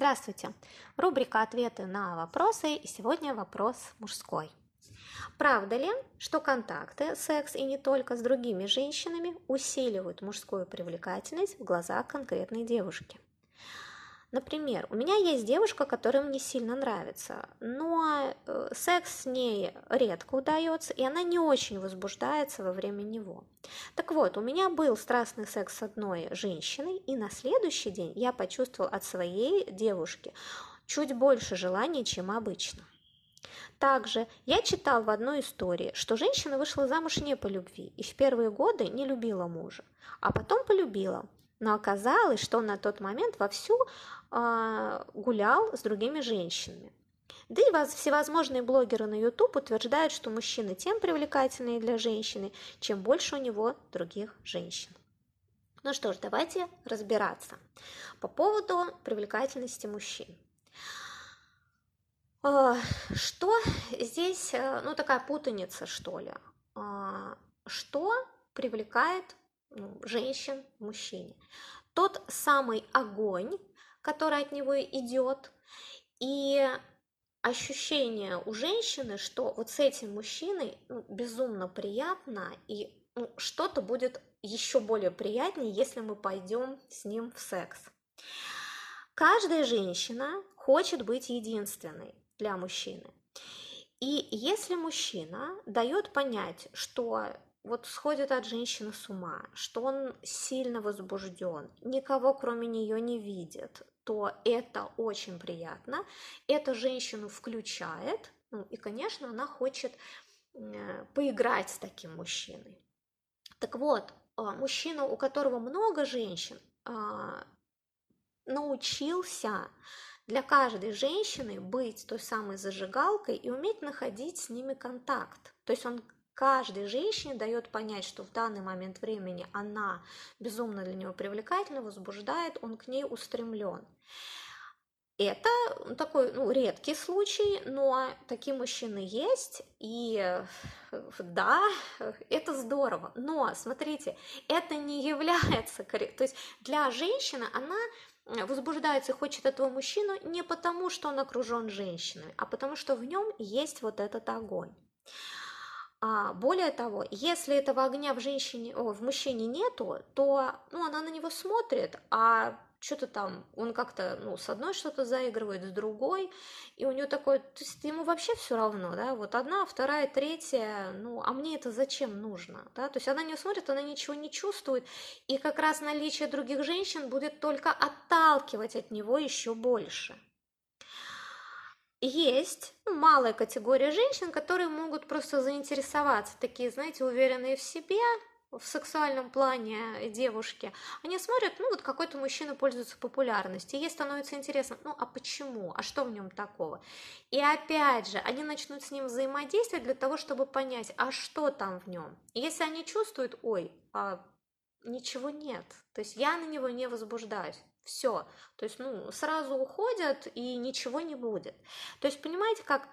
Здравствуйте! Рубрика «Ответы на вопросы» и сегодня вопрос мужской. Правда ли, что контакты, секс и не только с другими женщинами усиливают мужскую привлекательность в глазах конкретной девушки? Например, у меня есть девушка, которая мне сильно нравится, но э, секс с ней редко удается, и она не очень возбуждается во время него. Так вот, у меня был страстный секс с одной женщиной, и на следующий день я почувствовал от своей девушки чуть больше желания, чем обычно. Также я читал в одной истории, что женщина вышла замуж не по любви и в первые годы не любила мужа, а потом полюбила. Но оказалось, что он на тот момент вовсю э, гулял с другими женщинами. Да и всевозможные блогеры на YouTube утверждают, что мужчины тем привлекательнее для женщины, чем больше у него других женщин. Ну что ж, давайте разбираться по поводу привлекательности мужчин. А, что здесь, э, ну такая путаница, что ли? А, что привлекает женщин мужчине? Тот самый огонь, который от него идет, и ощущение у женщины, что вот с этим мужчиной ну, безумно приятно, и ну, что-то будет еще более приятнее, если мы пойдем с ним в секс. Каждая женщина хочет быть единственной для мужчины. И если мужчина дает понять, что вот сходит от женщины с ума, что он сильно возбужден, никого кроме нее не видит, то это очень приятно. Это женщину включает, ну и, конечно, она хочет э, поиграть с таким мужчиной. Так вот, а, мужчина, у которого много женщин, а, научился для каждой женщины быть той самой зажигалкой и уметь находить с ними контакт. То есть он каждой женщине дает понять, что в данный момент времени она безумно для него привлекательна, возбуждает, он к ней устремлен. Это такой ну, редкий случай, но такие мужчины есть, и да, это здорово. Но смотрите, это не является, то есть для женщины она возбуждается и хочет этого мужчину не потому, что он окружен женщиной, а потому что в нем есть вот этот огонь. А более того, если этого огня в женщине, о, в мужчине нету, то ну, она на него смотрит, а что-то там, он как-то, ну, с одной что-то заигрывает, с другой, и у нее такое, то есть ему вообще все равно, да, вот одна, вторая, третья, ну, а мне это зачем нужно, да, то есть она не смотрит, она ничего не чувствует, и как раз наличие других женщин будет только отталкивать от него еще больше есть ну, малая категория женщин, которые могут просто заинтересоваться, такие, знаете, уверенные в себе, в сексуальном плане девушки, они смотрят, ну вот какой-то мужчина пользуется популярностью, ей становится интересно, ну а почему, а что в нем такого? И опять же, они начнут с ним взаимодействовать для того, чтобы понять, а что там в нем. Если они чувствуют, ой, а ничего нет, то есть я на него не возбуждаюсь, все. То есть, ну, сразу уходят и ничего не будет. То есть, понимаете, как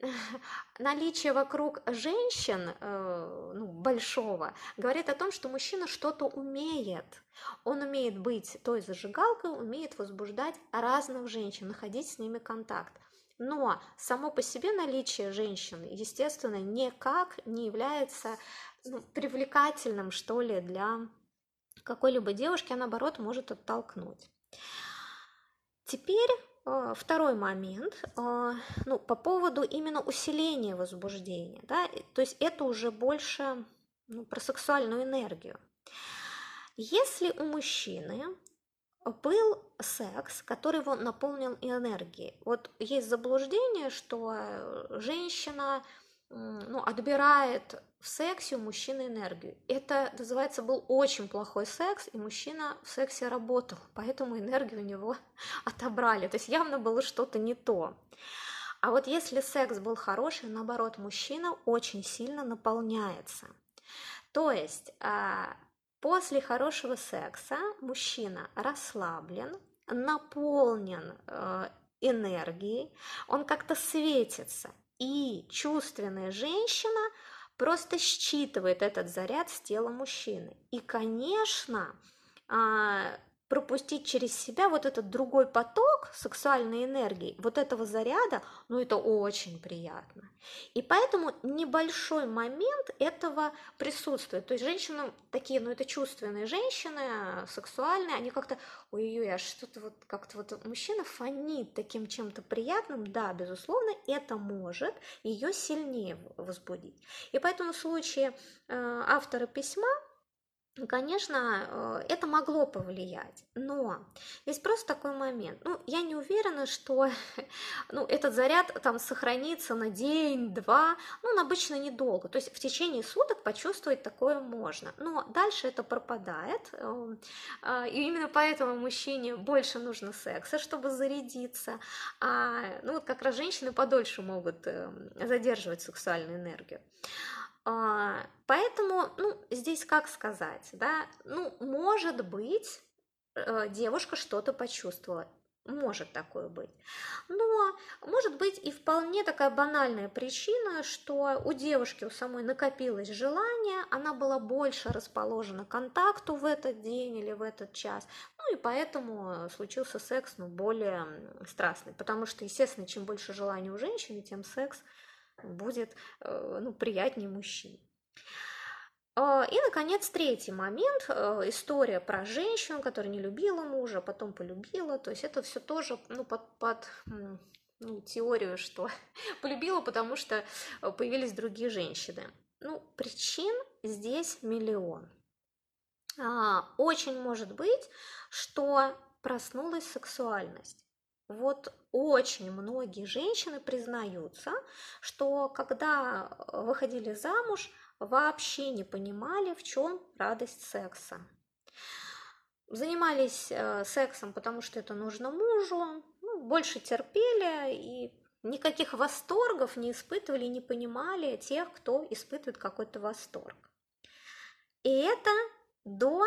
наличие вокруг женщин э, ну, большого говорит о том, что мужчина что-то умеет. Он умеет быть той зажигалкой, умеет возбуждать разных женщин, находить с ними контакт. Но само по себе наличие женщин, естественно, никак не является ну, привлекательным, что ли, для какой-либо девушки, а наоборот может оттолкнуть. Теперь э, второй момент, э, ну, по поводу именно усиления возбуждения, да, то есть это уже больше ну, про сексуальную энергию. Если у мужчины был секс, который его наполнил энергией, вот есть заблуждение, что женщина ну, отбирает в сексе у мужчины энергию. Это, называется, был очень плохой секс, и мужчина в сексе работал, поэтому энергию у него отобрали. То есть явно было что-то не то. А вот если секс был хороший, наоборот, мужчина очень сильно наполняется. То есть а, после хорошего секса мужчина расслаблен, наполнен э, энергией, он как-то светится. И чувственная женщина просто считывает этот заряд с тела мужчины. И, конечно, а, пропустить через себя вот этот другой поток сексуальной энергии, вот этого заряда, ну это очень приятно. И поэтому небольшой момент этого присутствует. То есть женщины такие, ну это чувственные женщины, сексуальные, они как-то, ой-ой, а что-то вот как-то вот мужчина фонит таким чем-то приятным, да, безусловно, это может ее сильнее возбудить. И поэтому в случае э, автора письма Конечно, э, это могло повлиять, но есть просто такой момент. Ну, я не уверена, что ну, этот заряд там сохранится на день, два, ну, он обычно недолго. То есть в течение суток почувствовать такое можно, но дальше это пропадает. Эм, а, и именно поэтому мужчине больше нужно секса, чтобы зарядиться. А, ну, вот как раз женщины подольше могут эм, задерживать сексуальную энергию. А, поэтому, ну, здесь как сказать, да, ну, может быть, э, девушка что-то почувствовала, может такое быть. Но может быть и вполне такая банальная причина, что у девушки у самой накопилось желание, она была больше расположена к контакту в этот день или в этот час, ну и поэтому случился секс ну, более страстный, потому что, естественно, чем больше желания у женщины, тем секс будет э, ну, приятнее мужчин. А, и, наконец, третий момент. Э, история про женщину, которая не любила мужа, а потом полюбила. То есть это все тоже ну, под, под ну, теорию, что полюбила, потому что э, появились другие женщины. Ну, причин здесь миллион. А, очень может быть, что проснулась сексуальность. Вот очень многие женщины признаются, что когда э, выходили замуж, вообще не понимали, в чем радость секса. Занимались э, сексом, потому что это нужно мужу, ну, больше терпели и никаких восторгов не испытывали, не понимали тех, кто испытывает какой-то восторг. И это до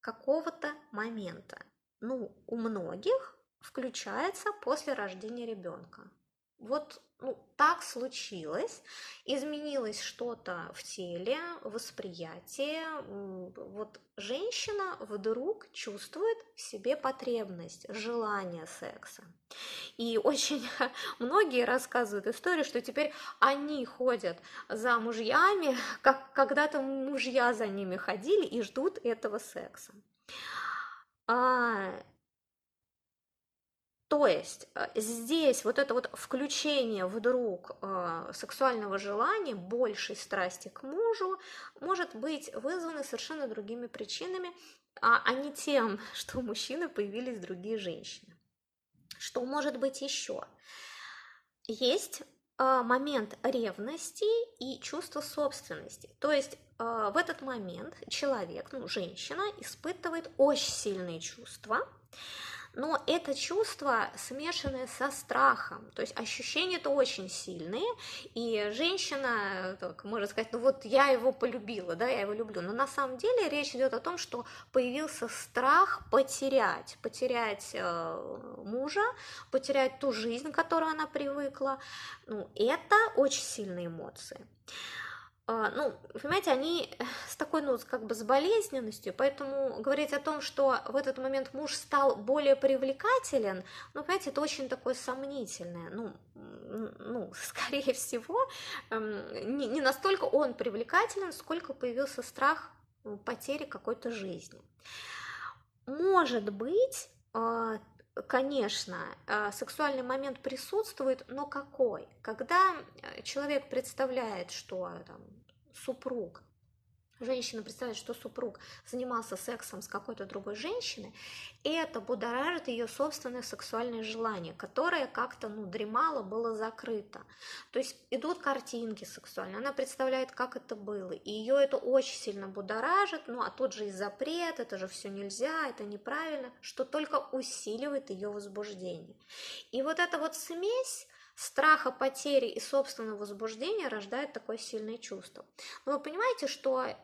какого-то момента. Ну, у многих включается после рождения ребенка. Вот ну, так случилось, изменилось что-то в теле, восприятие. Вот женщина вдруг чувствует в себе потребность, желание секса. И очень многие рассказывают историю, что теперь они ходят за мужьями, как когда-то мужья за ними ходили и ждут этого секса. То есть э, здесь вот это вот включение вдруг э, сексуального желания, большей страсти к мужу, может быть вызвано совершенно другими причинами, а, а не тем, что у мужчины появились другие женщины. Что может быть еще? Есть э, момент ревности и чувства собственности. То есть в этот момент человек, ну, женщина, испытывает очень сильные чувства, но это чувство смешанное со страхом, то есть ощущения-то очень сильные, и женщина так, может сказать, ну вот я его полюбила, да, я его люблю, но на самом деле речь идет о том, что появился страх потерять, потерять э, мужа, потерять ту жизнь, к которой она привыкла, ну, это очень сильные эмоции. А, ну, понимаете, они с такой, ну, как бы с болезненностью, поэтому говорить о том, что в этот момент муж стал более привлекателен, ну, понимаете, это очень такое сомнительное, ну, ну скорее всего, эм, не, не настолько он привлекателен, сколько появился страх потери какой-то жизни. Может быть, а, конечно, а, сексуальный момент присутствует, но какой? Когда э, человек представляет, что там, супруг, женщина представляет, что супруг занимался сексом с какой-то другой женщиной, это будоражит ее собственное сексуальное желание, которое как-то ну, дремало, было закрыто. То есть идут картинки сексуальные, она представляет, как это было, и ее это очень сильно будоражит, ну а тут же и запрет, это же все нельзя, это неправильно, что только усиливает ее возбуждение. И вот эта вот смесь страха потери и собственного возбуждения рождает такое сильное чувство. Но вы понимаете, что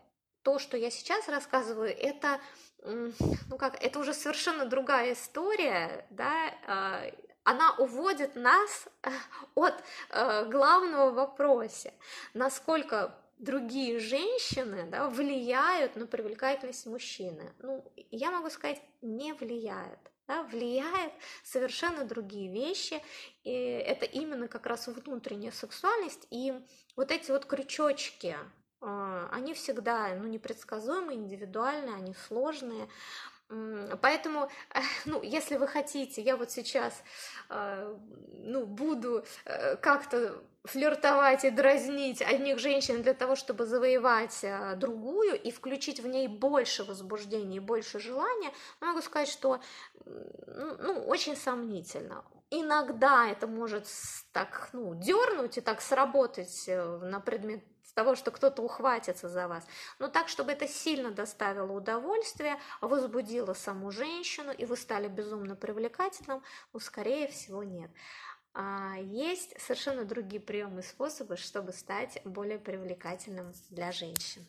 то, что я сейчас рассказываю, это, ну как, это уже совершенно другая история, да, а, она уводит нас от э, главного вопроса, насколько другие женщины да, влияют на привлекательность мужчины? Ну, я могу сказать, не влияет. Да, влияет совершенно другие вещи, и это именно как раз внутренняя сексуальность и вот эти вот крючочки, а, они всегда ну, непредсказуемые, индивидуальные, они сложные, Поэтому, ну, если вы хотите, я вот сейчас, а, ну, буду э, как-то флиртовать и дразнить одних женщин для того, чтобы завоевать а, другую и включить в ней больше возбуждения и больше желания, могу сказать, что, ну, очень сомнительно. Иногда это может так, ну, дернуть и так сработать э, на предмет того, что кто-то ухватится за вас, но так, чтобы это сильно доставило удовольствие, возбудило саму женщину, и вы стали безумно привлекательным, ну, скорее всего, нет. А есть совершенно другие приемы и способы, чтобы стать более привлекательным для женщин.